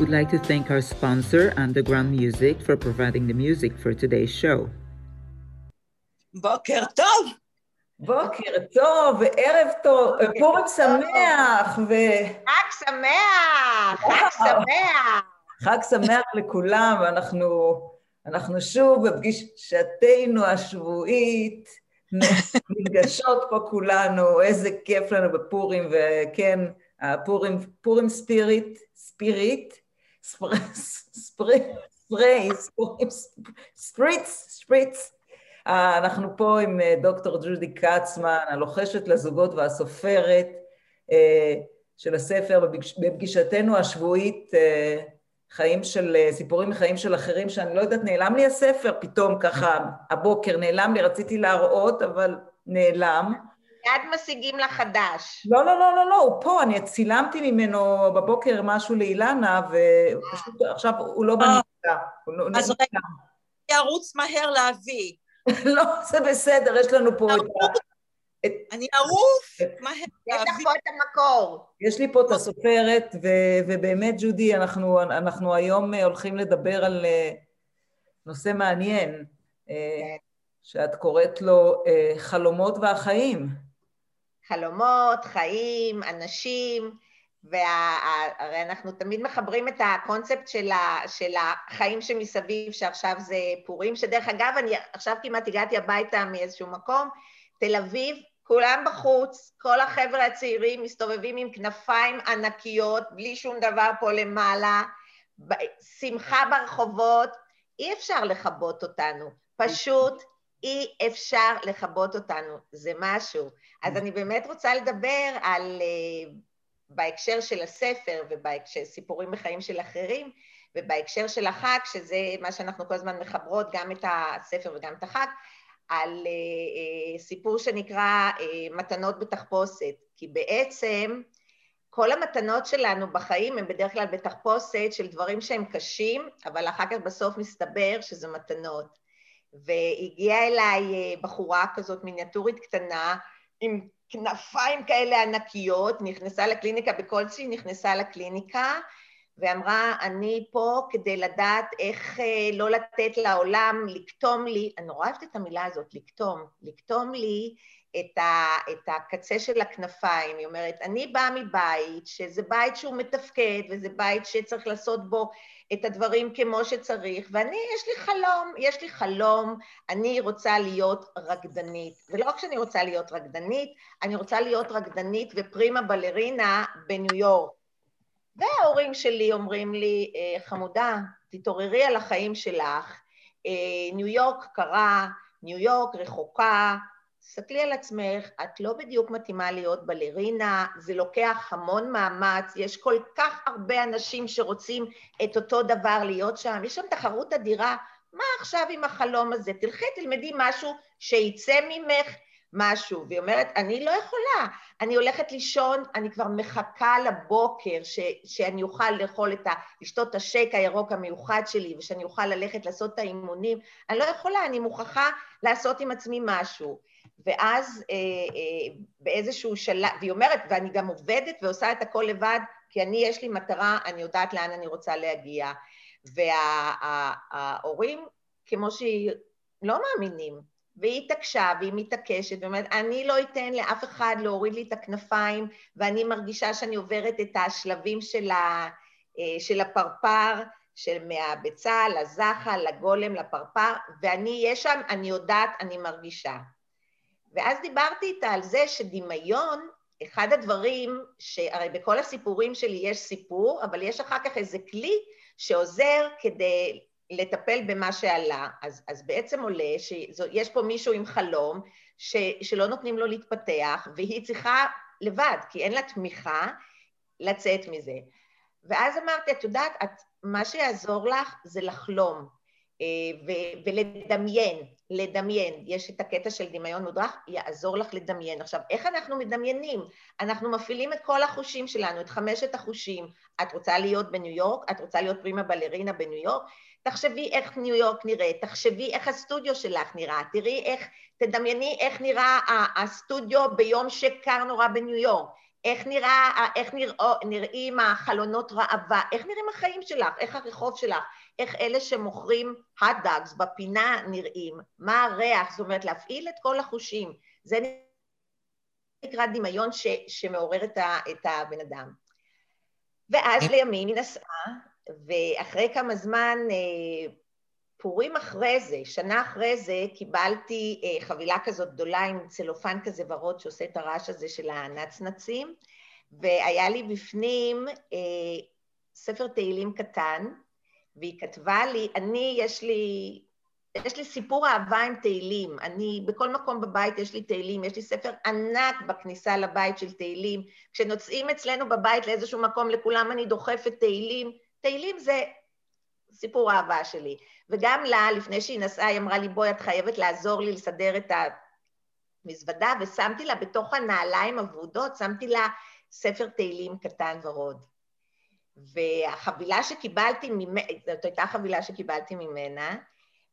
We'd like to thank our sponsor, Underground Music, for providing the music for today's show. בוקר טוב. בוקר טוב, וערב טוב, פורים שמח, ו... חג שמח, חג שמח. חג שמח לכולם, ואנחנו אנחנו שוב בפגישתנו השבועית, נפגשות פה כולנו, איזה כיף לנו בפורים, וכן, הפורים, פורים ספיריט, ספיריט, ספרי, ספריץ, ספריץ. אנחנו פה עם אה, דוקטור ג'ודי קצמן, הלוחשת לזוגות והסופרת אה, של הספר בפגישתנו השבועית, אה, חיים של, סיפורים מחיים של אחרים, שאני לא יודעת, נעלם לי הספר פתאום ככה הבוקר, נעלם לי, רציתי להראות, אבל נעלם. מיד משיגים לחדש. לא, לא, לא, לא, לא, הוא פה, אני צילמתי ממנו בבוקר משהו לאילנה, ופשוט עכשיו הוא לא בנקודה. לא- אז רגע, ירוץ מהר להביא. לא, זה בסדר, יש לנו פה את ה... אני ארוף, מהר. יש לך פה את המקור. יש לי פה את הסופרת, ובאמת, ג'ודי, אנחנו היום הולכים לדבר על אה, נושא מעניין, אה, כן. שאת קוראת לו אה, חלומות והחיים. חלומות, חיים, אנשים, והרי אנחנו תמיד מחברים את הקונספט של, ה, של החיים שמסביב, שעכשיו זה פורים, שדרך אגב, אני עכשיו כמעט הגעתי הביתה מאיזשהו מקום, תל אביב, כולם בחוץ, כל החבר'ה הצעירים מסתובבים עם כנפיים ענקיות, בלי שום דבר פה למעלה, שמחה ברחובות, אי אפשר לכבות אותנו, פשוט אי אפשר לכבות אותנו, זה משהו. אז אני באמת רוצה לדבר על, אה, בהקשר של הספר ובהקשר סיפורים בחיים של אחרים, ובהקשר של החג, שזה מה שאנחנו כל הזמן מחברות, גם את הספר וגם את החג, על uh, uh, סיפור שנקרא מתנות בתחפושת, כי בעצם כל המתנות שלנו בחיים הן בדרך כלל בתחפושת של דברים שהם קשים, אבל אחר כך בסוף מסתבר שזה מתנות. והגיעה אליי בחורה כזאת מיניאטורית קטנה, עם כנפיים כאלה ענקיות, נכנסה לקליניקה, בכל שהיא נכנסה לקליניקה, ואמרה, אני פה כדי לדעת איך אה, לא לתת לעולם לקטום לי, אני נורא אוהבת את המילה הזאת, לקטום, לקטום לי את, ה, את הקצה של הכנפיים. היא אומרת, אני באה מבית, שזה בית שהוא מתפקד, וזה בית שצריך לעשות בו את הדברים כמו שצריך, ואני, יש לי חלום, יש לי חלום, אני רוצה להיות רקדנית. ולא רק שאני רוצה להיות רקדנית, אני רוצה להיות רקדנית ופרימה בלרינה בניו יורק. וההורים שלי אומרים לי, אה, חמודה, תתעוררי על החיים שלך, אה, ניו יורק קרה, ניו יורק רחוקה, תסתכלי על עצמך, את לא בדיוק מתאימה להיות בלרינה, זה לוקח המון מאמץ, יש כל כך הרבה אנשים שרוצים את אותו דבר להיות שם, יש שם תחרות אדירה, מה עכשיו עם החלום הזה? תלכי, תלמדי משהו שיצא ממך משהו. והיא אומרת, אני לא יכולה, אני הולכת לישון, אני כבר מחכה לבוקר ש, שאני אוכל לאכול את ה... לשתות את השייק הירוק המיוחד שלי ושאני אוכל ללכת לעשות את האימונים, אני לא יכולה, אני מוכרחה לעשות עם עצמי משהו. ואז אה, אה, באיזשהו שלב, והיא אומרת, ואני גם עובדת ועושה את הכל לבד, כי אני, יש לי מטרה, אני יודעת לאן אני רוצה להגיע. וההורים, וה, כמו שהיא, לא מאמינים, והיא התעקשה והיא מתעקשת, ואומרת, אני לא אתן לאף אחד להוריד לי את הכנפיים, ואני מרגישה שאני עוברת את השלבים של, ה, אה, של הפרפר, של מהביצה לזחל, לגולם, לפרפר, ואני אהיה שם, אני יודעת, אני מרגישה. ואז דיברתי איתה על זה שדמיון, אחד הדברים, שהרי בכל הסיפורים שלי יש סיפור, אבל יש אחר כך איזה כלי שעוזר כדי לטפל במה שעלה. אז, אז בעצם עולה שיש פה מישהו עם חלום ש, שלא נותנים לו להתפתח, והיא צריכה לבד, כי אין לה תמיכה, לצאת מזה. ואז אמרתי, את יודעת, את מה שיעזור לך זה לחלום ו- ולדמיין, לדמיין. יש את הקטע של דמיון מודרך, יעזור לך לדמיין. עכשיו, איך אנחנו מדמיינים? אנחנו מפעילים את כל החושים שלנו, את חמשת החושים. את רוצה להיות בניו יורק? את רוצה להיות פרימה בלרינה בניו יורק? תחשבי איך ניו יורק נראית, תחשבי איך הסטודיו שלך נראה, תראי איך, תדמייני איך נראה הסטודיו ביום שקר נורא בניו יורק, איך, נראה, איך נראו, נראים החלונות ראווה, איך נראים החיים שלך, איך הרחוב שלך, איך אלה שמוכרים hot dogs בפינה נראים, מה הריח, זאת אומרת להפעיל את כל החושים, זה נקרא דמיון ש, שמעורר את, ה, את הבן אדם. ואז לימים היא נסעה, ואחרי כמה זמן, אה, פורים אחרי זה, שנה אחרי זה, קיבלתי אה, חבילה כזאת גדולה עם צלופן כזה ורוד שעושה את הרעש הזה של הנצנצים, והיה לי בפנים אה, ספר תהילים קטן, והיא כתבה לי, אני, יש לי, יש לי סיפור אהבה עם תהילים. אני, בכל מקום בבית יש לי תהילים, יש לי ספר ענק בכניסה לבית של תהילים. כשנוצאים אצלנו בבית לאיזשהו מקום, לכולם אני דוחפת תהילים. תהילים זה סיפור אהבה שלי. וגם לה, לפני שהיא נסעה, היא אמרה לי, בואי, את חייבת לעזור לי לסדר את המזוודה, ושמתי לה בתוך הנעליים הוורודות, שמתי לה ספר תהילים קטן ורוד. והחבילה שקיבלתי ממנה, זאת הייתה חבילה שקיבלתי ממנה,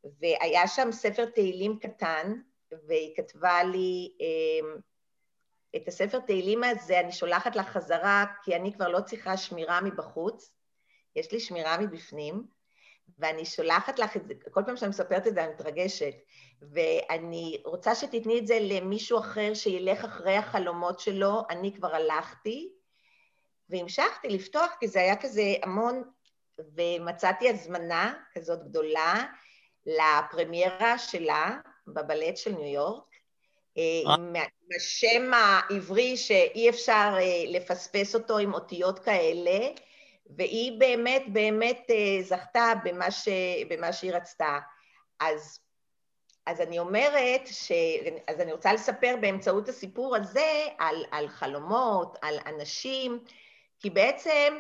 והיה שם ספר תהילים קטן, והיא כתבה לי, אמ, את הספר תהילים הזה אני שולחת לך חזרה, כי אני כבר לא צריכה שמירה מבחוץ, יש לי שמירה מבפנים, ואני שולחת לך את זה, כל פעם שאני מספרת את זה אני מתרגשת, ואני רוצה שתתני את זה למישהו אחר שילך אחרי החלומות שלו, אני כבר הלכתי, והמשכתי לפתוח, כי זה היה כזה המון, ומצאתי הזמנה כזאת גדולה לפרמיירה שלה בבלט של ניו יורק, אה, אה. עם השם העברי שאי אפשר אה, לפספס אותו עם אותיות כאלה, והיא באמת באמת זכתה במה, ש, במה שהיא רצתה. אז, אז אני אומרת, ש, אז אני רוצה לספר באמצעות הסיפור הזה על, על חלומות, על אנשים, כי בעצם,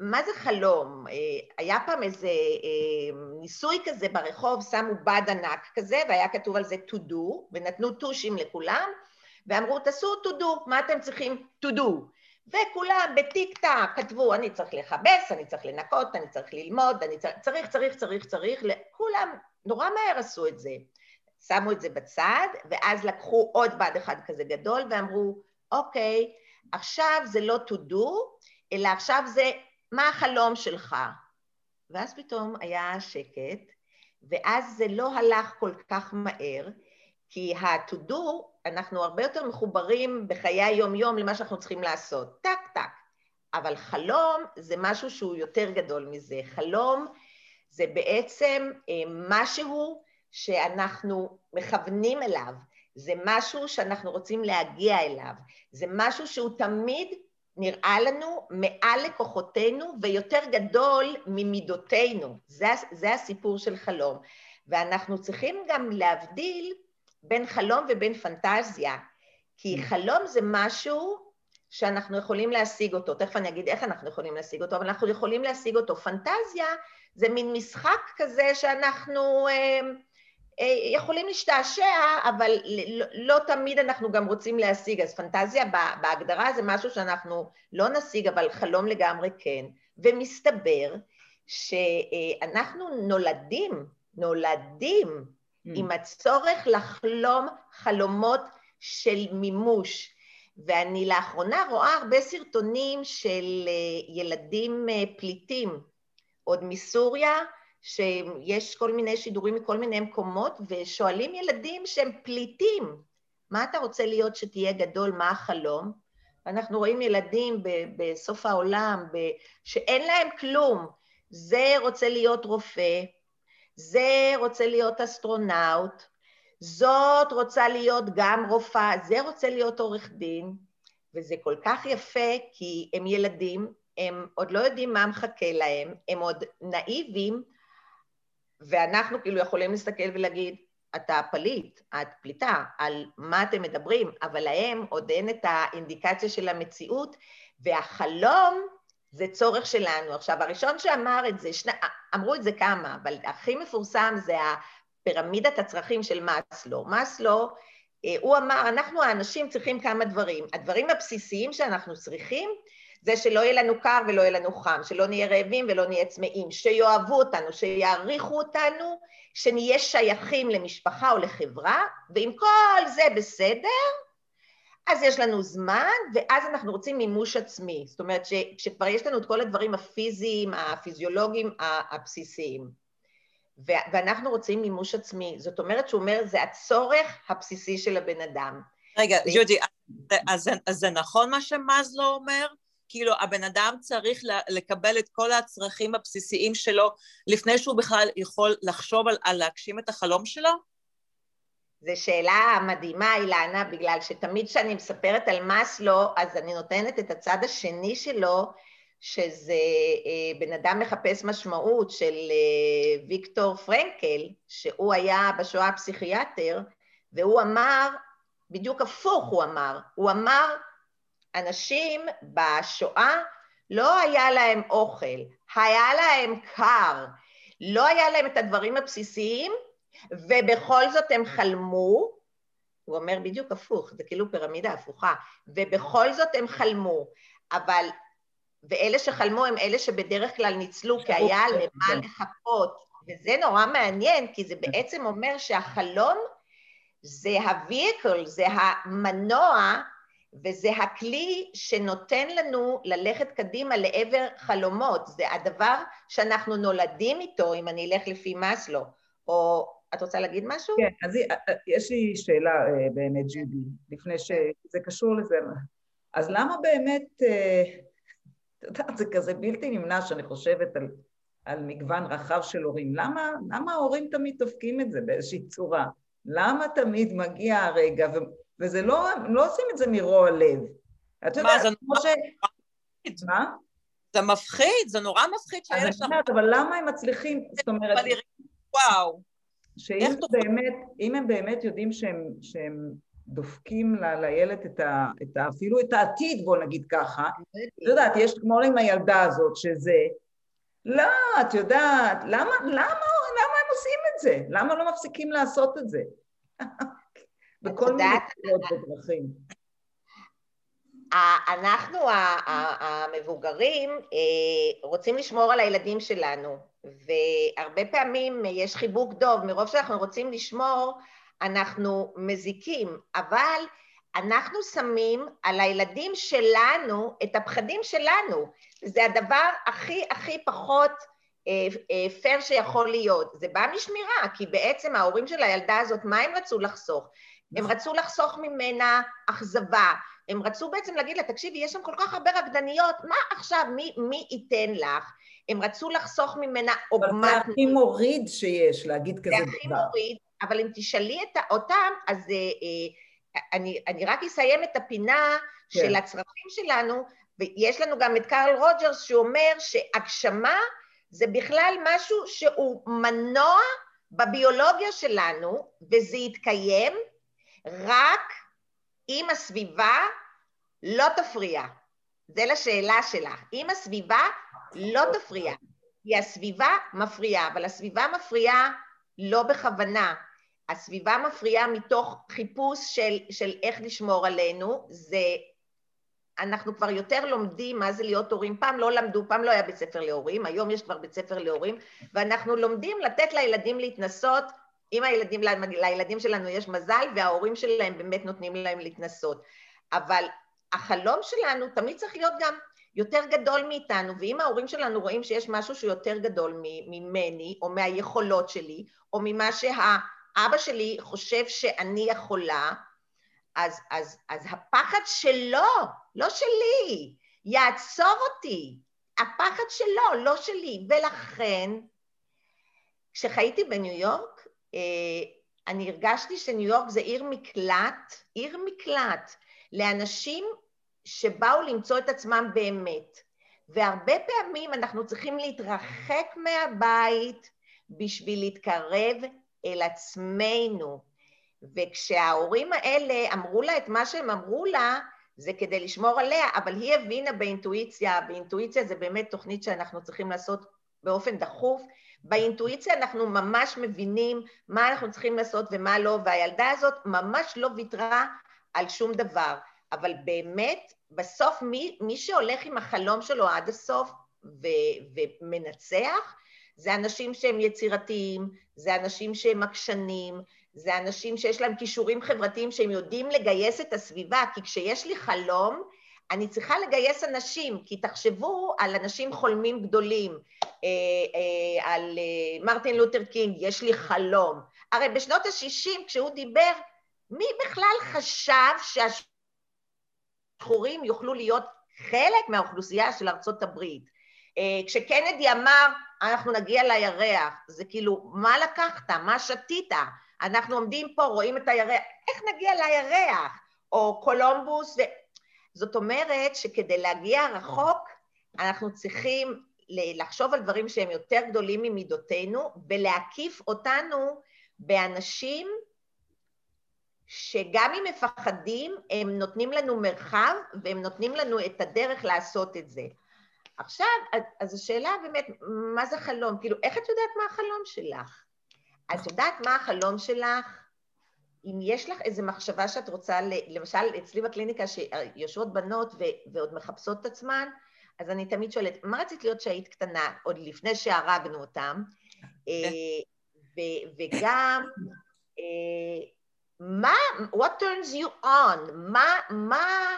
מה זה חלום? אה, היה פעם איזה אה, ניסוי כזה ברחוב, שמו בד ענק כזה, והיה כתוב על זה to do, ונתנו טושים לכולם, ואמרו, תעשו to do, מה אתם צריכים to do? וכולם בטיק טק כתבו, אני צריך לכבס, אני צריך לנקות, אני צריך ללמוד, אני צריך, צריך, צריך, צריך, כולם נורא מהר עשו את זה. שמו את זה בצד, ואז לקחו עוד בד אחד כזה גדול ואמרו, אוקיי, עכשיו זה לא to do, אלא עכשיו זה מה החלום שלך. ואז פתאום היה שקט, ואז זה לא הלך כל כך מהר, כי ה-to do, אנחנו הרבה יותר מחוברים בחיי היום-יום למה שאנחנו צריכים לעשות, טק טק. אבל חלום זה משהו שהוא יותר גדול מזה. חלום זה בעצם אה, משהו שאנחנו מכוונים אליו, זה משהו שאנחנו רוצים להגיע אליו, זה משהו שהוא תמיד נראה לנו מעל לכוחותינו ויותר גדול ממידותינו. זה, זה הסיפור של חלום. ואנחנו צריכים גם להבדיל בין חלום ובין פנטזיה, כי mm. חלום זה משהו שאנחנו יכולים להשיג אותו. תכף אני אגיד איך אנחנו יכולים להשיג אותו, אבל אנחנו יכולים להשיג אותו. פנטזיה זה מין משחק כזה שאנחנו... אה, אה, יכולים להשתעשע, אבל לא, לא תמיד אנחנו גם רוצים להשיג. אז פנטזיה בהגדרה זה משהו שאנחנו לא נשיג, אבל חלום לגמרי כן. ומסתבר שאנחנו נולדים, נולדים. עם הצורך לחלום חלומות של מימוש. ואני לאחרונה רואה הרבה סרטונים של אה, ילדים אה, פליטים, עוד מסוריה, שיש כל מיני שידורים מכל מיני מקומות, ושואלים ילדים שהם פליטים, מה אתה רוצה להיות שתהיה גדול, מה החלום? אנחנו רואים ילדים בסוף העולם שאין להם כלום. זה רוצה להיות רופא, זה רוצה להיות אסטרונאוט, זאת רוצה להיות גם רופאה, זה רוצה להיות עורך דין, וזה כל כך יפה כי הם ילדים, הם עוד לא יודעים מה מחכה להם, הם עוד נאיבים, ואנחנו כאילו יכולים להסתכל ולהגיד, אתה פליט, את פליטה, על מה אתם מדברים, אבל להם עוד אין את האינדיקציה של המציאות, והחלום זה צורך שלנו. עכשיו, הראשון שאמר את זה, שני, אמרו את זה כמה, אבל הכי מפורסם זה פירמידת הצרכים של מאסלו. מאסלו, אה, הוא אמר, אנחנו האנשים צריכים כמה דברים. הדברים הבסיסיים שאנחנו צריכים זה שלא יהיה לנו קר ולא יהיה לנו חם, שלא נהיה רעבים ולא נהיה צמאים, שיאהבו אותנו, שיעריכו אותנו, שנהיה שייכים למשפחה או לחברה, ואם כל זה בסדר, אז יש לנו זמן, ואז אנחנו רוצים מימוש עצמי. זאת אומרת שכבר יש לנו את כל הדברים הפיזיים, הפיזיולוגיים הבסיסיים. ואנחנו רוצים מימוש עצמי. זאת אומרת שהוא אומר, זה הצורך הבסיסי של הבן אדם. רגע, ג'ודי, אז, אז זה נכון מה שמזלו אומר? כאילו הבן אדם צריך לקבל את כל הצרכים הבסיסיים שלו לפני שהוא בכלל יכול לחשוב על, על להגשים את החלום שלו? זו שאלה מדהימה, אילנה, בגלל שתמיד כשאני מספרת על מאסלו, אז אני נותנת את הצד השני שלו, שזה אה, בן אדם מחפש משמעות של אה, ויקטור פרנקל, שהוא היה בשואה הפסיכיאטר, והוא אמר, בדיוק הפוך הוא אמר, הוא אמר, אנשים בשואה לא היה להם אוכל, היה להם קר, לא היה להם את הדברים הבסיסיים, ובכל זאת הם חלמו, הוא אומר בדיוק הפוך, זה כאילו פירמידה הפוכה, ובכל זאת הם חלמו, אבל, ואלה שחלמו הם אלה שבדרך כלל ניצלו, כי היה על מה לחכות, וזה נורא מעניין, כי זה בעצם אומר שהחלום זה ה-vehicle, זה המנוע, וזה הכלי שנותן לנו ללכת קדימה לעבר חלומות, זה הדבר שאנחנו נולדים איתו, אם אני אלך לפי מאסלו, או את רוצה להגיד משהו? כן, אז יש לי שאלה אה, באמת, ג'ודי, לפני שזה קשור לזה. אז למה באמת, אה, את יודעת, זה כזה בלתי נמנע שאני חושבת על, על מגוון רחב של הורים. למה, למה ההורים תמיד דופקים את זה באיזושהי צורה? למה תמיד מגיע הרגע, ו, וזה לא, הם לא עושים את זה מרוע לב. את יודעת, כמו ש... מה? זה מפחיד, זה נורא מפחיד שיש לך... אז אני יודעת, אבל למה הם מצליחים, זאת אומרת... וואו. שאם באמת, אם הם באמת יודעים שהם, שהם דופקים ל, לילד את ה, את ה, אפילו את העתיד, בוא נגיד ככה, את יודעת, יש כמו עם הילדה הזאת, שזה, לא, את יודעת, למה, למה, למה הם עושים את זה? למה לא מפסיקים לעשות את זה? בכל מיני דרכים. אנחנו המבוגרים אה, רוצים לשמור על הילדים שלנו, והרבה פעמים יש חיבוק דוב, מרוב שאנחנו רוצים לשמור, אנחנו מזיקים, אבל אנחנו שמים על הילדים שלנו את הפחדים שלנו. זה הדבר הכי הכי פחות פייר אה, אה, שיכול להיות. זה בא משמירה, כי בעצם ההורים של הילדה הזאת, מה הם רצו לחסוך? הם. רצו לחסוך ממנה אכזבה, הם רצו בעצם להגיד לה, תקשיבי, יש שם כל כך הרבה רקדניות, מה עכשיו, מי, מי ייתן לך? הם רצו לחסוך ממנה עוגמת... אבל זה הכי מוריד שיש, להגיד כזה דבר. זה הכי מוריד, אבל אם תשאלי את, אותם, אז אה, אה, אני, אני רק אסיים את הפינה כן. של הצרכים שלנו, ויש לנו גם את קרל רוג'רס שאומר שהגשמה זה בכלל משהו שהוא מנוע בביולוגיה שלנו, וזה יתקיים רק אם הסביבה לא תפריע. זה לשאלה שלך. אם הסביבה לא תפריע, כי הסביבה מפריעה, אבל הסביבה מפריעה לא בכוונה. הסביבה מפריעה מתוך חיפוש של, של איך לשמור עלינו, זה... אנחנו כבר יותר לומדים מה זה להיות הורים. פעם לא למדו, פעם לא היה בית ספר להורים, היום יש כבר בית ספר להורים, ואנחנו לומדים לתת לילדים להתנסות אם הילדים, לילדים שלנו יש מזל וההורים שלהם באמת נותנים להם להתנסות. אבל החלום שלנו תמיד צריך להיות גם יותר גדול מאיתנו, ואם ההורים שלנו רואים שיש משהו שהוא יותר גדול ממני, או מהיכולות שלי, או ממה שהאבא שלי חושב שאני יכולה, אז, אז, אז הפחד שלו, לא שלי, יעצור אותי. הפחד שלו, לא שלי. ולכן, כשחייתי בניו יורק, אה, אני הרגשתי שניו יורק זה עיר מקלט, עיר מקלט לאנשים שבאו למצוא את עצמם באמת. והרבה פעמים אנחנו צריכים להתרחק מהבית בשביל להתקרב אל עצמנו. וכשההורים האלה אמרו לה את מה שהם אמרו לה, זה כדי לשמור עליה, אבל היא הבינה באינטואיציה, באינטואיציה זה באמת תוכנית שאנחנו צריכים לעשות באופן דחוף. באינטואיציה אנחנו ממש מבינים מה אנחנו צריכים לעשות ומה לא, והילדה הזאת ממש לא ויתרה על שום דבר. אבל באמת, בסוף מי, מי שהולך עם החלום שלו עד הסוף ו, ומנצח, זה אנשים שהם יצירתיים, זה אנשים שהם עקשנים, זה אנשים שיש להם כישורים חברתיים שהם יודעים לגייס את הסביבה, כי כשיש לי חלום, אני צריכה לגייס אנשים, כי תחשבו על אנשים חולמים גדולים, אה, אה, על אה, מרטין לותר קינג, יש לי חלום. הרי בשנות ה-60, כשהוא דיבר, מי בכלל חשב שהשחורים יוכלו להיות חלק מהאוכלוסייה של ארצות הברית? כשקנדי אמר, אנחנו נגיע לירח, זה כאילו, מה לקחת? מה שתית? אנחנו עומדים פה, רואים את הירח, איך נגיע לירח? או קולומבוס, ו... זאת אומרת שכדי להגיע רחוק, אנחנו צריכים לחשוב על דברים שהם יותר גדולים ממידותינו, ולהקיף אותנו באנשים שגם אם מפחדים, הם נותנים לנו מרחב והם נותנים לנו את הדרך לעשות את זה. עכשיו, אז השאלה באמת, מה זה חלום? כאילו, איך את יודעת מה החלום שלך? את יודעת מה החלום שלך? אם יש לך איזו מחשבה שאת רוצה, למשל, אצלי בקליניקה שיושבות בנות ו- ועוד מחפשות את עצמן, אז אני תמיד שואלת, מה רצית להיות שהיית קטנה, עוד לפני שהרגנו אותם? אה, ו- וגם, אה, מה, what turns you on? מה, מה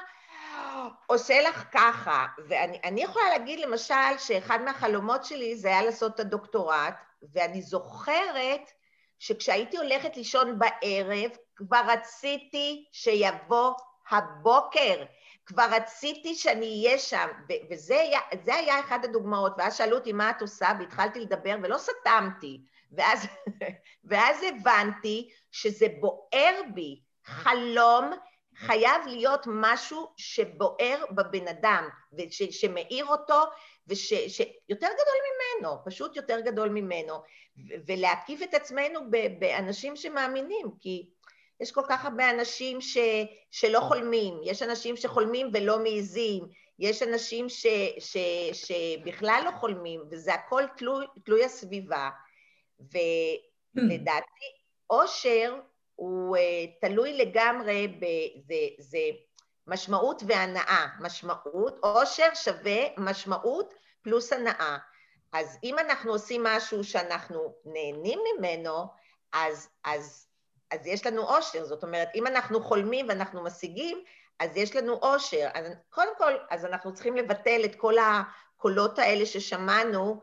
עושה לך ככה? ואני יכולה להגיד למשל שאחד מהחלומות שלי זה היה לעשות את הדוקטורט, ואני זוכרת שכשהייתי הולכת לישון בערב, כבר רציתי שיבוא הבוקר, כבר רציתי שאני אהיה שם, וזה היה, היה אחד הדוגמאות, ואז שאלו אותי מה את עושה, והתחלתי לדבר ולא סתמתי, ואז, ואז הבנתי שזה בוער בי, חלום חייב להיות משהו שבוער בבן אדם, ושמאיר אותו, ושיותר גדול ממנו, פשוט יותר גדול ממנו, ולהקיף את עצמנו באנשים שמאמינים, כי יש כל כך הרבה אנשים ש, שלא חולמים, יש אנשים שחולמים ולא מעיזים, יש אנשים ש, ש, שבכלל לא חולמים, וזה הכל תלוי, תלוי הסביבה, ולדעתי אושר הוא uh, תלוי לגמרי, זה, זה משמעות והנאה, משמעות, אושר שווה משמעות פלוס הנאה. אז אם אנחנו עושים משהו שאנחנו נהנים ממנו, אז, אז, אז יש לנו אושר. זאת אומרת, אם אנחנו חולמים ואנחנו משיגים, אז יש לנו אושר. אז קודם כל, אז אנחנו צריכים לבטל את כל הקולות האלה ששמענו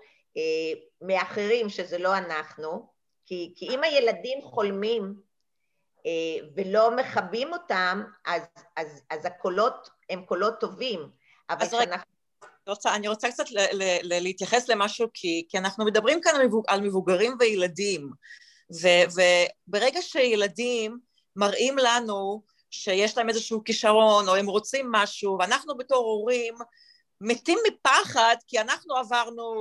מאחרים, שזה לא אנחנו, כי, כי אם הילדים חולמים אה, ולא מכבים אותם, אז, אז, אז הקולות הם קולות טובים. אבל כשאנחנו... רוצה, אני רוצה קצת ל, ל, ל, להתייחס למשהו, כי, כי אנחנו מדברים כאן על מבוגרים וילדים, ו, וברגע שילדים מראים לנו שיש להם איזשהו כישרון, או הם רוצים משהו, ואנחנו בתור הורים מתים מפחד, כי אנחנו עברנו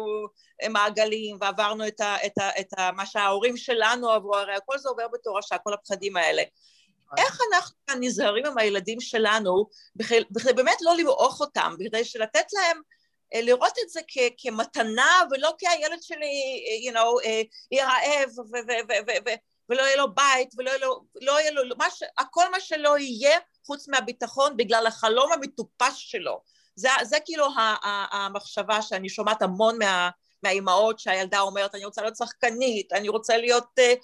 מעגלים, ועברנו את, ה, את, ה, את ה, מה שההורים שלנו עברו, הרי הכל זה עובר בתורשה, כל הפחדים האלה. איך אנחנו נזהרים עם הילדים שלנו, בכדי באמת לא למעוך אותם, בכדי שלתת להם אה, לראות את זה כ- כמתנה ולא כי הילד שלי, you know, אה, יהיה רעב ולא יהיה לו בית ולא יהיה לו, לא יהיה לו, מה ש- הכל מה שלא יהיה חוץ מהביטחון בגלל החלום המטופש שלו. זה, זה כאילו המחשבה שאני שומעת המון מה, מהאימהות שהילדה אומרת, אני רוצה להיות שחקנית, אני רוצה להיות אה,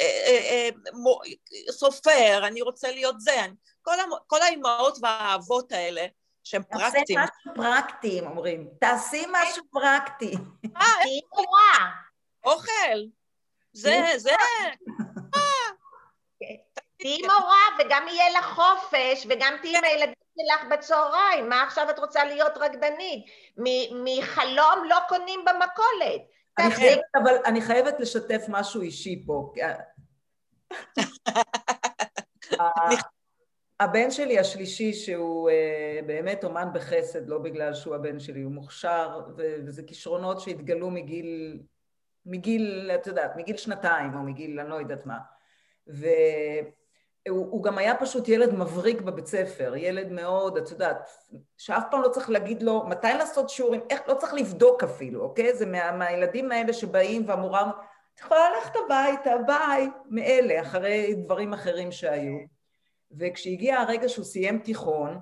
אה, אה, אה, סופר, אני רוצה להיות זה. כל, כל האימהות והאבות האלה, שהם פרקטיים. תעשה משהו פרקטי, הם אומרים. תעשי משהו פרקטי. אה, מורה. אוכל. זה, זה. תהיי מורה וגם יהיה לך חופש וגם תהיי עם הילדים שלך בצהריים, מה עכשיו את רוצה להיות רקדנית? מחלום לא קונים במכולת. אני חייבת, אבל אני חייבת לשתף משהו אישי פה. הבן שלי השלישי, שהוא uh, באמת אומן בחסד, לא בגלל שהוא הבן שלי, הוא מוכשר, וזה כישרונות שהתגלו מגיל, מגיל, את יודעת, מגיל שנתיים, או מגיל, אני לא יודעת מה. ו... הוא, הוא גם היה פשוט ילד מבריק בבית ספר, ילד מאוד, את יודעת, שאף פעם לא צריך להגיד לו מתי לעשות שיעורים, איך, לא צריך לבדוק אפילו, אוקיי? זה מה, מהילדים האלה שבאים והמורה, את יכולה ללכת הביתה, ביי, מאלה, אחרי דברים אחרים שהיו. וכשהגיע הרגע שהוא סיים תיכון,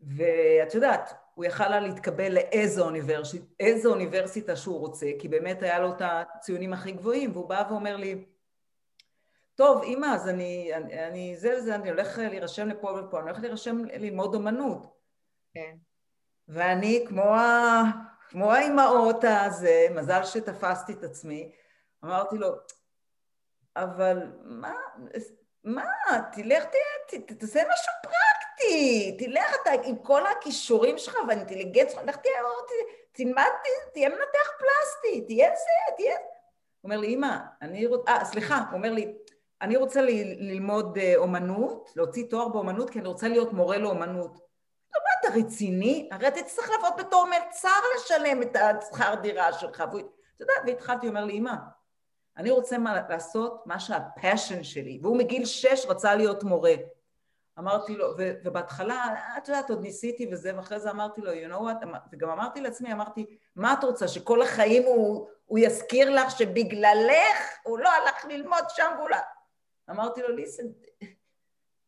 ואת יודעת, הוא יכל לה להתקבל לאיזו אוניברסיטה, איזו אוניברסיטה שהוא רוצה, כי באמת היה לו את הציונים הכי גבוהים, והוא בא ואומר לי, טוב, אימא, אז אני, אני, אני זה וזה, אני הולך להירשם לפה ופה, אני הולך להירשם ללמוד אומנות. כן. ואני, כמו, ה, כמו האימהות הזה, מזל שתפסתי את עצמי, אמרתי לו, אבל מה, מה, תלך, ת, ת, תעשה משהו פרקטי, תלך אתה עם כל הכישורים שלך והאינטליגנציה שלך, לך תהיה, תלמד, תהיה מנתח פלסטי, תהיה זה, תהיה... הוא אומר לי, אמא, אני רוצה, אה, סליחה, הוא אומר לי, אני רוצה ל, ללמוד אה, אומנות, להוציא תואר באומנות, כי אני רוצה להיות מורה לאומנות. לא, מה, אתה רציני? הרי אתה תצטרך לעבוד בתור מלצר לשלם את השכר דירה שלך. אתה יודע, והתחלתי, אומר לי, אמא, אני רוצה מה, לעשות מה שהפאשן שלי, והוא מגיל שש רצה להיות מורה. אמרתי לו, ו, ובהתחלה, את יודעת, עוד ניסיתי וזה, ואחרי זה אמרתי לו, you know what, וגם אמרתי לעצמי, אמרתי, מה את רוצה, שכל החיים הוא, הוא יזכיר לך שבגללך הוא לא הלך ללמוד שם והוא לא... אמרתי לו, ליסן,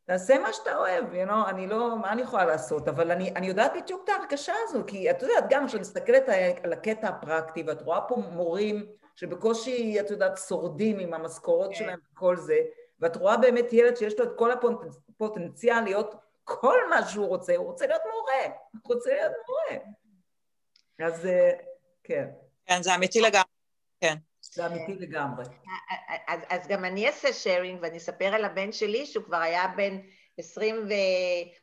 תעשה מה שאתה אוהב, you know, אני לא, מה אני יכולה לעשות? אבל אני, אני יודעת בדיוק את ההרגשה הזו, כי את יודעת, גם כשאני מסתכלת על הקטע הפרקטי, ואת רואה פה מורים שבקושי, את יודעת, שורדים עם המשכורות כן. שלהם וכל זה, ואת רואה באמת ילד שיש לו את כל הפוטנציאל להיות כל מה שהוא רוצה, הוא רוצה להיות מורה, הוא רוצה להיות מורה. אז אה, כן. כן, זה אמיתי לגמרי, כן. זה אמיתי לגמרי. אז, אז גם אני אעשה שיירינג ואני אספר על הבן שלי שהוא כבר היה בן עשרים ו...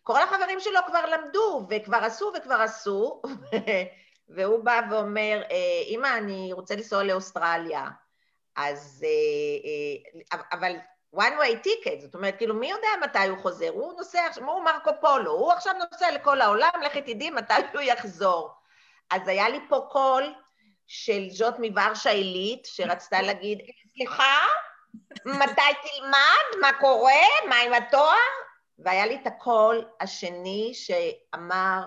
כל החברים שלו כבר למדו וכבר עשו וכבר עשו והוא בא ואומר, אה, אמא, אני רוצה לנסוע לאוסטרליה. אז, אה, אה, אבל one way ticket, זאת אומרת, כאילו, מי יודע מתי הוא חוזר? הוא נוסע, הוא מרקו פולו, הוא עכשיו נוסע לכל העולם, לכי תדעי מתי הוא יחזור. אז היה לי פה קול של זאת מוורשה עילית, שרצתה להגיד, סליחה, מתי תלמד? מה קורה? מה עם התואר? והיה לי את הקול השני שאמר,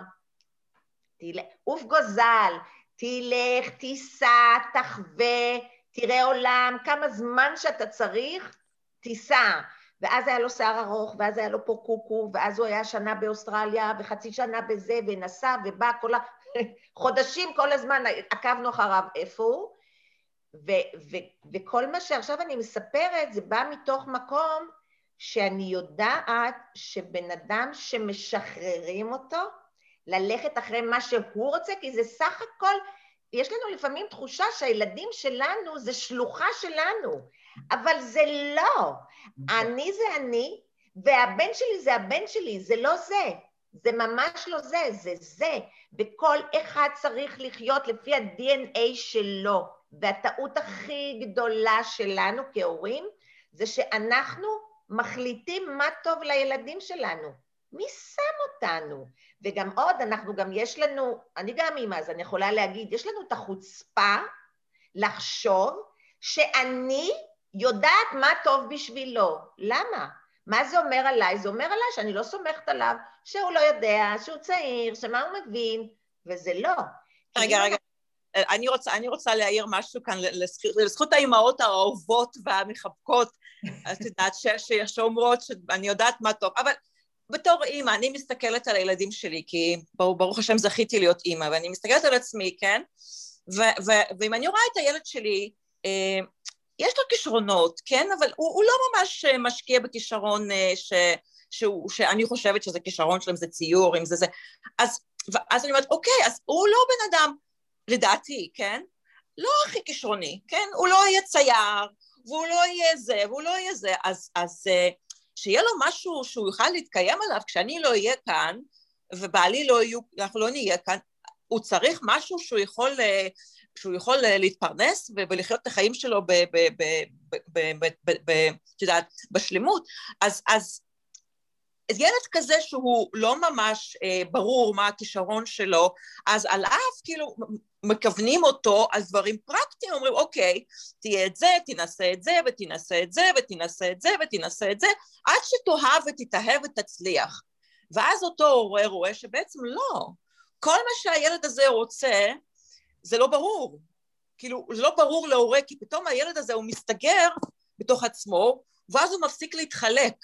עוף גוזל, תלך, תיסע, תחווה, תראה עולם, כמה זמן שאתה צריך, תיסע. ואז היה לו שיער ארוך, ואז היה לו פה קוקו, ואז הוא היה שנה באוסטרליה, וחצי שנה בזה, ונסע, ובא כל ה... חודשים כל הזמן עקבנו אחריו איפה הוא, ו- ו- וכל מה שעכשיו אני מספרת זה בא מתוך מקום שאני יודעת שבן אדם שמשחררים אותו, ללכת אחרי מה שהוא רוצה, כי זה סך הכל, יש לנו לפעמים תחושה שהילדים שלנו זה שלוחה שלנו, אבל זה לא. אני זה אני, והבן שלי זה הבן שלי, זה לא זה. זה ממש לא זה, זה זה. וכל אחד צריך לחיות לפי ה-DNA שלו. והטעות הכי גדולה שלנו כהורים זה שאנחנו מחליטים מה טוב לילדים שלנו. מי שם אותנו? וגם עוד, אנחנו גם, יש לנו, אני גם אימא, אז אני יכולה להגיד, יש לנו את החוצפה לחשוב שאני יודעת מה טוב בשבילו. למה? מה זה אומר עליי? זה אומר עליי שאני לא סומכת עליו, שהוא לא יודע, שהוא צעיר, שמה הוא מבין, וזה לא. רגע, רגע. אני רוצה, אני רוצה להעיר משהו כאן לזכות, לזכות האימהות האהובות והמחבקות, את יודעת, שאומרות שאני יודעת מה טוב, אבל בתור אימא, אני מסתכלת על הילדים שלי, כי ברוך, השם זכיתי להיות אימא, ואני מסתכלת על עצמי, כן? ו- ו- ואם אני רואה את הילד שלי, אה, יש לו כישרונות, כן? אבל הוא, הוא לא ממש אה, משקיע בכישרון אה, ש, שהוא, שאני חושבת שזה כישרון שלו, אם זה ציור, אם זה זה. אז, אז אני אומרת, אוקיי, אז הוא לא בן אדם, לדעתי, כן? לא הכי כישרוני, כן? הוא לא יהיה צייר, והוא לא יהיה זה, והוא לא יהיה זה, אז, אז שיהיה לו משהו שהוא יוכל להתקיים עליו כשאני לא אהיה כאן, ובעלי לא יהיו, אנחנו לא נהיה כאן, הוא צריך משהו שהוא יכול שהוא יכול אה, להתפרנס ולחיות את החיים שלו. את יודעת, בשלמות. אז, אז ילד כזה שהוא לא ממש אה, ברור מה הכישרון שלו, אז על אף כאילו מכוונים אותו על דברים פרקטיים, אומרים אוקיי, תהיה את זה, תנסה את זה, ותנסה את זה, ותנסה את זה, ותנסה את זה, עד שתאהב ותתאהב ותצליח. ואז אותו הורה רואה שבעצם לא, כל מה שהילד הזה רוצה זה לא ברור. כאילו, זה לא ברור להורה, כי פתאום הילד הזה הוא מסתגר בתוך עצמו, ואז הוא מפסיק להתחלק.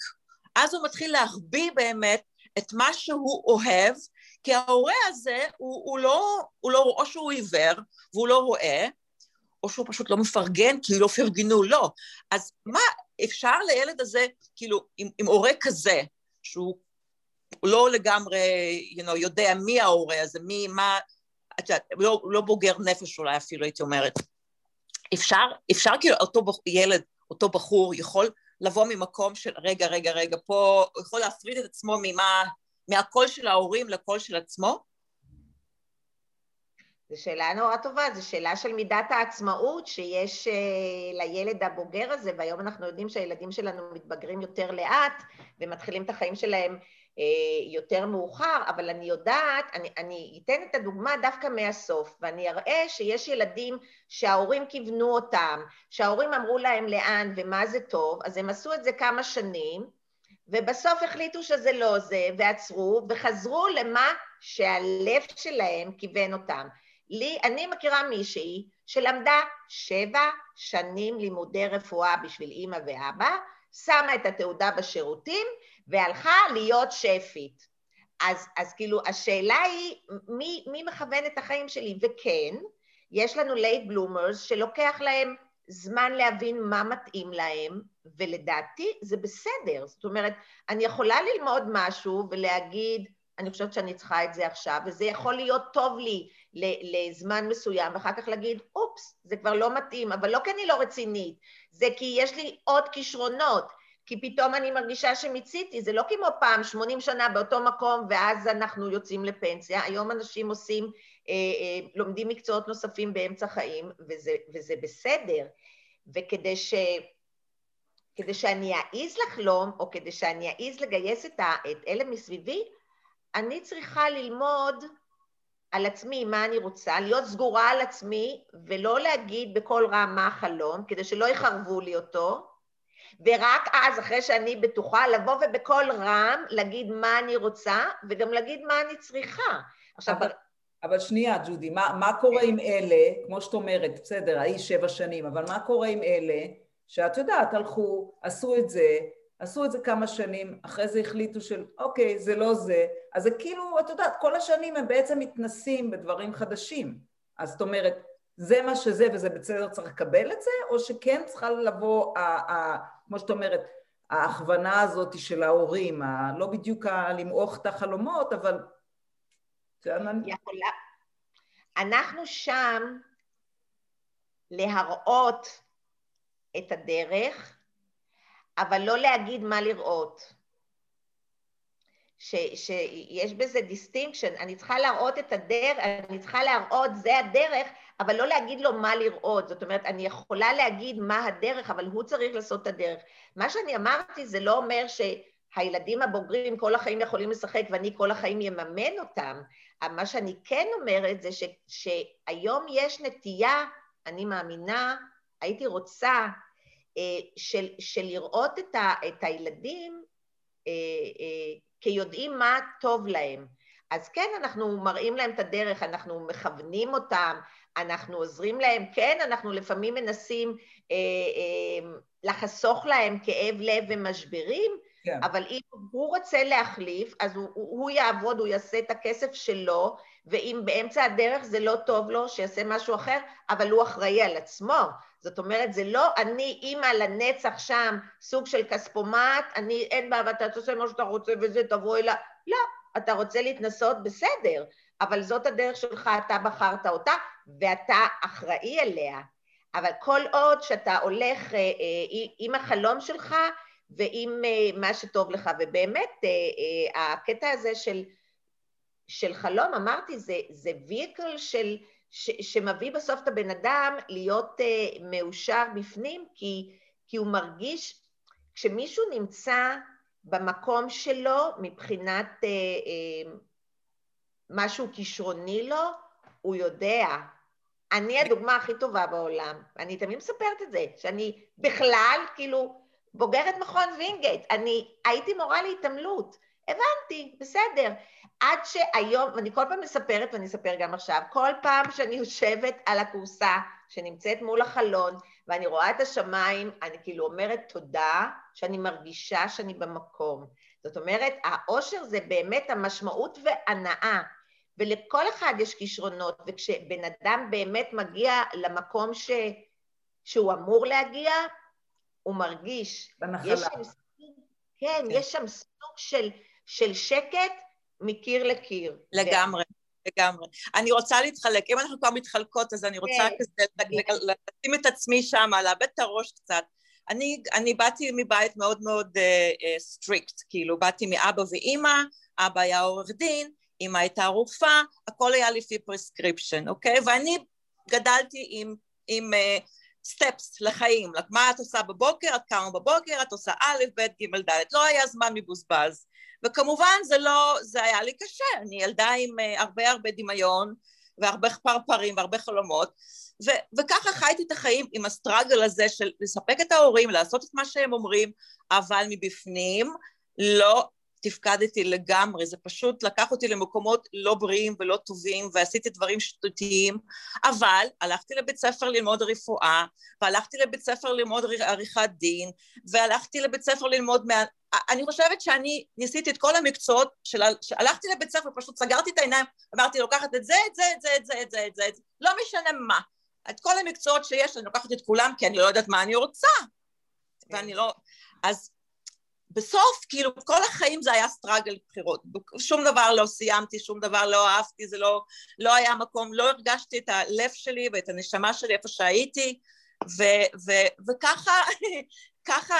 אז הוא מתחיל להחביא באמת את מה שהוא אוהב, כי ההורה הזה הוא, הוא, לא, הוא לא, או שהוא עיוור והוא לא רואה, או שהוא פשוט לא מפרגן כי לא פרגנו לו. אז מה, אפשר לילד הזה, כאילו, עם, עם הורה כזה, שהוא לא לגמרי, you know, יודע מי ההורה הזה, מי, מה, את יודעת, לא, לא בוגר נפש אולי אפילו, הייתי אומרת. אפשר, אפשר כאילו, אותו ילד, אותו בחור יכול לבוא ממקום של רגע, רגע, רגע, פה הוא יכול להפריד את עצמו ממה, מהקול של ההורים לקול של עצמו? זו שאלה נורא טובה, זו שאלה של מידת העצמאות שיש uh, לילד הבוגר הזה, והיום אנחנו יודעים שהילדים שלנו מתבגרים יותר לאט ומתחילים את החיים שלהם יותר מאוחר, אבל אני יודעת, אני, אני אתן את הדוגמה דווקא מהסוף, ואני אראה שיש ילדים שההורים כיוונו אותם, שההורים אמרו להם לאן ומה זה טוב, אז הם עשו את זה כמה שנים, ובסוף החליטו שזה לא זה, ועצרו, וחזרו למה שהלב שלהם כיוון אותם. לי, אני מכירה מישהי שלמדה שבע שנים לימודי רפואה בשביל אימא ואבא, שמה את התעודה בשירותים והלכה להיות שפית. אז, אז כאילו השאלה היא מי, מי מכוון את החיים שלי, וכן, יש לנו late bloomers שלוקח להם זמן להבין מה מתאים להם, ולדעתי זה בסדר. זאת אומרת, אני יכולה ללמוד משהו ולהגיד, אני חושבת שאני צריכה את זה עכשיו, וזה יכול להיות טוב לי לזמן מסוים, ואחר כך להגיד, אופס, זה כבר לא מתאים, אבל לא כי אני לא רצינית, זה כי יש לי עוד כישרונות, כי פתאום אני מרגישה שמיציתי, זה לא כמו פעם, 80 שנה באותו מקום, ואז אנחנו יוצאים לפנסיה. היום אנשים עושים, אה, אה, לומדים מקצועות נוספים באמצע חיים, וזה, וזה בסדר. וכדי ש... כדי שאני אעז לחלום, או כדי שאני אעז לגייס את, ה, את אלה מסביבי, אני צריכה ללמוד על עצמי מה אני רוצה, להיות סגורה על עצמי, ולא להגיד בקול רם מה החלום, כדי שלא יחרבו לי אותו, ורק אז, אחרי שאני בטוחה, לבוא ובקול רם להגיד מה אני רוצה, וגם להגיד מה אני צריכה. עכשיו... אבל, אבל שנייה, ג'ודי, מה, מה קורה עם אלה, כמו שאת אומרת, בסדר, היית שבע שנים, אבל מה קורה עם אלה שאת יודעת, הלכו, עשו את זה, עשו את זה כמה שנים, אחרי זה החליטו של אוקיי, זה לא זה, אז זה כאילו, את יודעת, כל השנים הם בעצם מתנסים בדברים חדשים. אז זאת אומרת, זה מה שזה וזה בסדר, צריך לקבל את זה, או שכן צריכה לבוא, ה, ה, כמו שאת אומרת, ההכוונה הזאת של ההורים, ה, לא בדיוק למעוך את החלומות, אבל... יכולה. אנחנו שם להראות את הדרך, אבל לא להגיד מה לראות. ש, שיש בזה distinction, אני צריכה להראות את הדרך, אני צריכה להראות זה הדרך, אבל לא להגיד לו מה לראות. זאת אומרת, אני יכולה להגיד מה הדרך, אבל הוא צריך לעשות את הדרך. מה שאני אמרתי זה לא אומר שהילדים הבוגרים כל החיים יכולים לשחק ואני כל החיים יממן אותם. מה שאני כן אומרת זה ש, שהיום יש נטייה, אני מאמינה, הייתי רוצה אה, של, של לראות את, ה, את הילדים אה, כיודעים מה טוב להם. אז כן, אנחנו מראים להם את הדרך, אנחנו מכוונים אותם, אנחנו עוזרים להם, כן, אנחנו לפעמים מנסים אה, אה, לחסוך להם כאב לב ומשברים, כן. אבל אם הוא רוצה להחליף, אז הוא, הוא יעבוד, הוא יעשה את הכסף שלו, ואם באמצע הדרך זה לא טוב לו, שיעשה משהו אחר, אבל הוא אחראי על עצמו. זאת אומרת, זה לא אני אימא לנצח שם, סוג של כספומט, אני אין בעיה, ואתה תעשה מה שאתה רוצה וזה, תבוא אליי. לא, אתה רוצה להתנסות, בסדר, אבל זאת הדרך שלך, אתה בחרת אותה, ואתה אחראי אליה. אבל כל עוד שאתה הולך אה, אה, עם החלום שלך ועם אה, מה שטוב לך, ובאמת הקטע הזה של, של חלום, אמרתי, זה, זה ויקל של, ש, שמביא בסוף את הבן אדם להיות מאושר בפנים, כי, כי הוא מרגיש, כשמישהו נמצא במקום שלו מבחינת אה, אה, משהו כישרוני לו, הוא יודע. אני הדוגמה הכי טובה בעולם, אני תמיד מספרת את זה, שאני בכלל, כאילו, בוגרת מכון וינגייט, אני הייתי מורה להתעמלות, הבנתי, בסדר. עד שהיום, ואני כל פעם מספרת, ואני אספר גם עכשיו, כל פעם שאני יושבת על הכורסה שנמצאת מול החלון, ואני רואה את השמיים, אני כאילו אומרת תודה שאני מרגישה שאני במקום. זאת אומרת, האושר זה באמת המשמעות והנאה, ולכל אחד יש כישרונות, וכשבן אדם באמת מגיע למקום ש... שהוא אמור להגיע, הוא מרגיש. בנחלה. יש שם, כן, כן, יש שם סוג של, של שקט מקיר לקיר. לגמרי. לגמרי. אני רוצה להתחלק, אם אנחנו כבר מתחלקות, אז אני רוצה כן. כזה לשים את עצמי שם, לאבד את הראש קצת. אני, אני באתי מבית מאוד מאוד strict, uh, uh, כאילו באתי מאבא ואימא, אבא היה עורך דין, אימא הייתה רופאה, הכל היה לפי prescription, אוקיי? ואני גדלתי עם, עם steps לחיים, מה את עושה בבוקר, את קמה בבוקר, את עושה א', ב', ג', ד', לא היה זמן מבוזבז. וכמובן זה לא, זה היה לי קשה, אני ילדה עם uh, הרבה הרבה דמיון והרבה פרפרים והרבה חלומות, ו- וככה חייתי את החיים עם הסטראגל הזה של לספק את ההורים, לעשות את מה שהם אומרים, אבל מבפנים לא תפקדתי לגמרי, זה פשוט לקח אותי למקומות לא בריאים ולא טובים, ועשיתי דברים שטותיים, אבל הלכתי לבית ספר ללמוד רפואה, והלכתי לבית ספר ללמוד עריכת דין, והלכתי לבית ספר ללמוד... מה... אני חושבת שאני ניסיתי את כל המקצועות, של... הלכתי לבית ספר, פשוט סגרתי את העיניים, אמרתי לוקחת את זה, את זה, את זה, את זה, את זה, את זה, את זה, לא משנה מה. את כל המקצועות שיש, אני לוקחת את כולם, כי אני לא יודעת מה אני רוצה. ואני לא... אז בסוף, כאילו, כל החיים זה היה סטראגל בחירות. שום דבר לא סיימתי, שום דבר לא אהבתי, זה לא, לא היה מקום, לא הרגשתי את הלב שלי ואת הנשמה שלי איפה שהייתי, ו, ו, וככה, ככה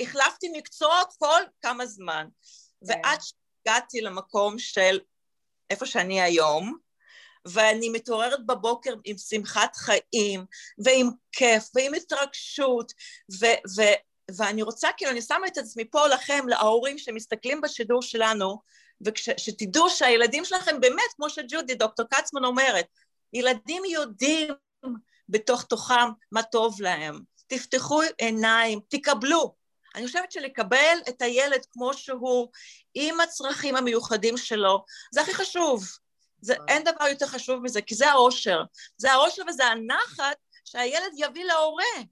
החלפתי מקצועות כל כמה זמן. ועד שהגעתי למקום של איפה שאני היום, ואני מתעוררת בבוקר עם שמחת חיים, ועם כיף, ועם התרגשות, ו- ו- ואני רוצה, כאילו, אני שמה את עצמי פה לכם, להורים שמסתכלים בשידור שלנו, ושתדעו שהילדים שלכם באמת, כמו שג'ודי, דוקטור קצמן אומרת, ילדים יודעים בתוך תוכם מה טוב להם. תפתחו עיניים, תקבלו. אני חושבת שלקבל את הילד כמו שהוא, עם הצרכים המיוחדים שלו, זה הכי חשוב. זה, אין דבר יותר חשוב מזה, כי זה האושר. זה האושר וזה הנחת שהילד יביא להורה.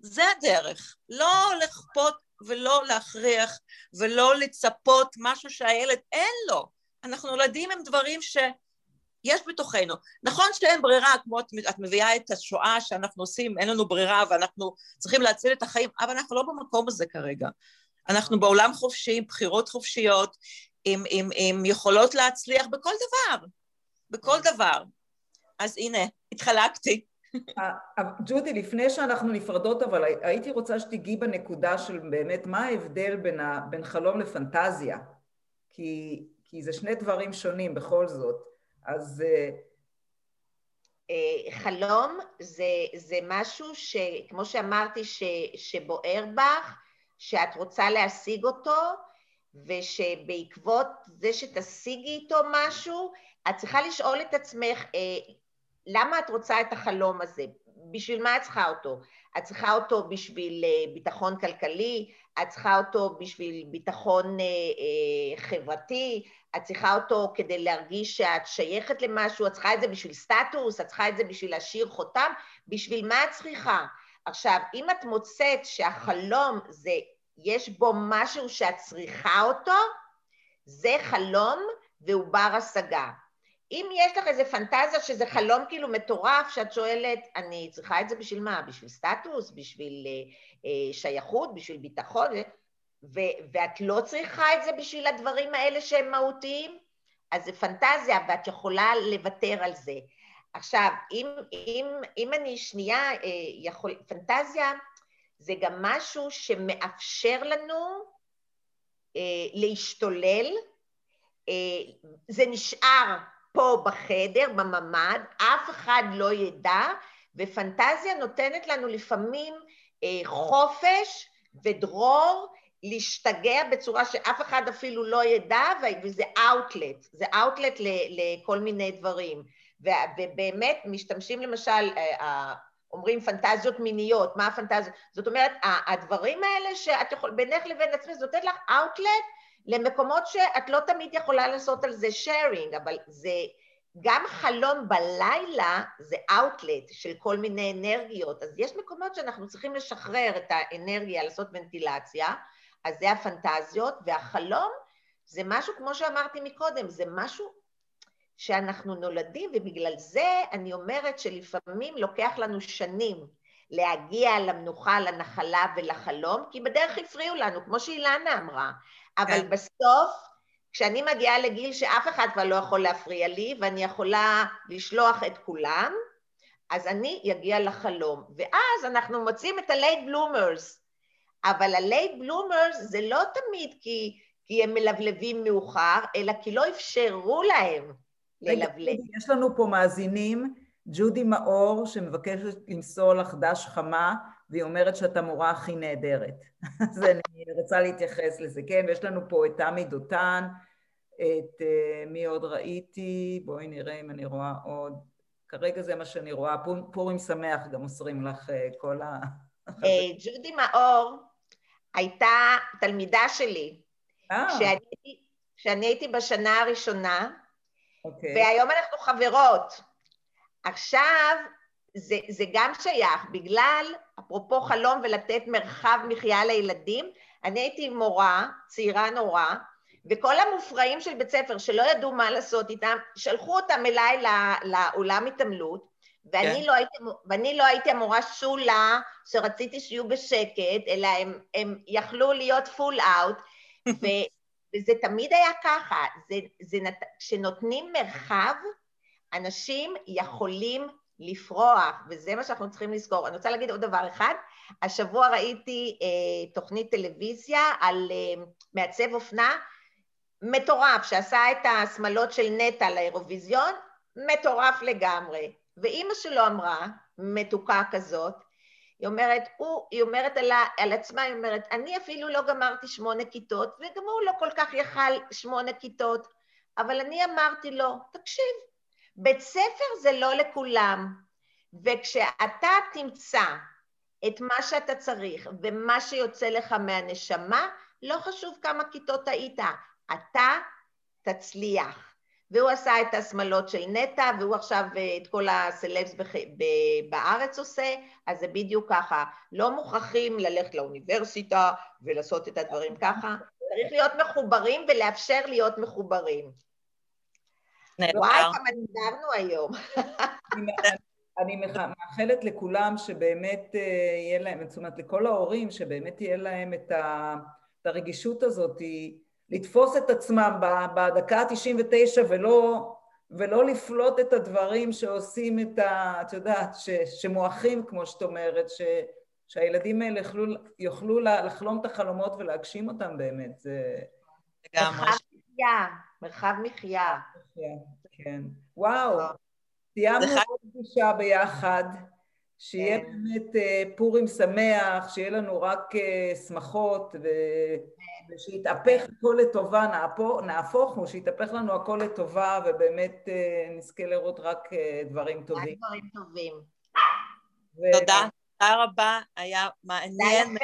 זה הדרך. לא לכפות ולא להכריח ולא לצפות משהו שהילד אין לו. אנחנו נולדים עם דברים שיש בתוכנו. נכון שאין ברירה, כמו את, את מביאה את השואה שאנחנו עושים, אין לנו ברירה ואנחנו צריכים להציל את החיים, אבל אנחנו לא במקום הזה כרגע. אנחנו בעולם חופשי, עם בחירות חופשיות, עם, עם, עם יכולות להצליח בכל דבר, בכל דבר. אז הנה, התחלקתי. ג'ודי, לפני שאנחנו נפרדות, אבל הייתי רוצה שתיגעי בנקודה של באמת מה ההבדל בין, ה, בין חלום לפנטזיה, כי, כי זה שני דברים שונים בכל זאת. אז... חלום זה, זה משהו שכמו שאמרתי, ש, שבוער בך, שאת רוצה להשיג אותו, ושבעקבות זה שתשיגי איתו משהו, את צריכה לשאול את עצמך, למה את רוצה את החלום הזה? בשביל מה את צריכה אותו? את צריכה אותו בשביל ביטחון כלכלי, את צריכה אותו בשביל ביטחון חברתי, את צריכה אותו כדי להרגיש שאת שייכת למשהו, את צריכה את זה בשביל סטטוס, את צריכה את זה בשביל להשאיר חותם, בשביל מה את צריכה? עכשיו, אם את מוצאת שהחלום זה, יש בו משהו שאת צריכה אותו, זה חלום והוא בר השגה. אם יש לך איזה פנטזיה שזה חלום כאילו מטורף, שאת שואלת, אני צריכה את זה בשביל מה? בשביל סטטוס? בשביל אה, שייכות? בשביל ביטחון? ו- ואת לא צריכה את זה בשביל הדברים האלה שהם מהותיים? אז זה פנטזיה ואת יכולה לוותר על זה. עכשיו, אם, אם, אם אני שנייה אה, יכול... פנטזיה זה גם משהו שמאפשר לנו אה, להשתולל, אה, זה נשאר פה בחדר, בממ"ד, אף אחד לא ידע, ופנטזיה נותנת לנו לפעמים אה, חופש ודרור להשתגע בצורה שאף אחד אפילו לא ידע, וזה אאוטלט, זה אאוטלט לכל מיני דברים. ובאמת משתמשים למשל, אה, אומרים פנטזיות מיניות, מה הפנטזיות? זאת אומרת, הדברים האלה שאת יכולה, בינך לבין עצמך, זה נותן לך אאוטלט למקומות שאת לא תמיד יכולה לעשות על זה שיירינג, אבל זה, גם חלום בלילה זה אאוטלט של כל מיני אנרגיות, אז יש מקומות שאנחנו צריכים לשחרר את האנרגיה, לעשות ונטילציה, אז זה הפנטזיות, והחלום זה משהו, כמו שאמרתי מקודם, זה משהו שאנחנו נולדים, ובגלל זה אני אומרת שלפעמים לוקח לנו שנים להגיע למנוחה, לנחלה ולחלום, כי בדרך הפריעו לנו, כמו שאילנה אמרה, אבל כן. בסוף, כשאני מגיעה לגיל שאף אחד כבר לא יכול להפריע לי, ואני יכולה לשלוח את כולם, אז אני אגיע לחלום. ואז אנחנו מוצאים את ה-late bloomers, אבל ה-late bloomers זה לא תמיד כי, כי הם מלבלבים מאוחר, אלא כי לא אפשרו להם ללבלב. יש לנו פה מאזינים, ג'ודי מאור, שמבקשת למסור לך דש חמה, והיא אומרת שאת המורה הכי נהדרת. אז אני רוצה להתייחס לזה, כן? ויש לנו פה את תמי דותן, את uh, מי עוד ראיתי, בואי נראה אם אני רואה עוד. כרגע זה מה שאני רואה, פורים שמח גם מוסרים לך uh, כל ה... אה, ג'ודי מאור הייתה תלמידה שלי. כשאני הייתי בשנה הראשונה, okay. אוקיי. והיום אנחנו חברות. עכשיו, זה, זה גם שייך, בגלל, אפרופו חלום ולתת מרחב מחיה לילדים, אני הייתי מורה, צעירה נורא, וכל המופרעים של בית ספר שלא ידעו מה לעשות איתם, שלחו אותם אליי לאולם התעמלות, ואני, כן. לא הייתי, ואני לא הייתי המורה שולה, שרציתי שיהיו בשקט, אלא הם, הם יכלו להיות פול אאוט, וזה תמיד היה ככה, זה, זה נת... כשנותנים מרחב, אנשים יכולים לפרוח, וזה מה שאנחנו צריכים לזכור. אני רוצה להגיד עוד דבר אחד, השבוע ראיתי אה, תוכנית טלוויזיה על אה, מעצב אופנה מטורף, שעשה את השמלות של נטע לאירוויזיון, מטורף לגמרי. ואימא שלו אמרה, מתוקה כזאת, היא אומרת, הוא, היא אומרת על, על עצמה, היא אומרת, אני אפילו לא גמרתי שמונה כיתות, וגם הוא לא כל כך יכל שמונה כיתות, אבל אני אמרתי לו, תקשיב, בית ספר זה לא לכולם, וכשאתה תמצא את מה שאתה צריך ומה שיוצא לך מהנשמה, לא חשוב כמה כיתות היית, אתה תצליח. והוא עשה את השמלות של נטע, והוא עכשיו אה, את כל הסלבס. בארץ עושה, אז זה בדיוק ככה. לא מוכרחים ללכת לאוניברסיטה ולעשות את הדברים ככה, צריך להיות מחוברים ולאפשר להיות מחוברים. וואי, כמה דיברנו היום. אני מאחלת לכולם שבאמת אה, יהיה להם, זאת אומרת לכל ההורים, שבאמת יהיה להם את הרגישות הזאת, לתפוס את עצמם בדקה ה-99 ולא, ולא לפלוט את הדברים שעושים את ה... את יודעת, ש, שמועכים, כמו שאת אומרת, ש, שהילדים האלה יוכלו, יוכלו לחלום את החלומות ולהגשים אותם באמת. זה... מרחב מחיה, מרחב מחיה. כן. וואו, סיימנו עוד פגישה ביחד. שיהיה כן. באמת אה, פורים שמח, שיהיה לנו רק אה, שמחות, ו... ושיתהפך הכל לטובה, נהפוך הוא, שיתהפך לנו הכל לטובה, ובאמת אה, נזכה לראות רק דברים טובים. רק דברים טובים. ו... תודה, תודה רבה, היה מעניין.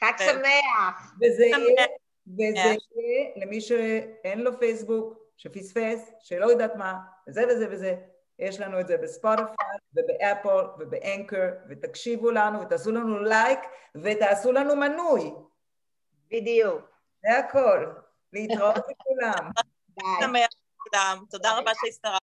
חג שמח. וזה יהיה, וזה יהיה למי שאין לו פייסבוק, שפספס, שלא יודעת מה, וזה וזה וזה. יש לנו את זה בספוטיפיי ובאפל ובאנקר, ותקשיבו לנו ותעשו לנו לייק ותעשו לנו מנוי. בדיוק. זה הכל. להתראות לכולם. ביי. תודה רבה שהצטרפת.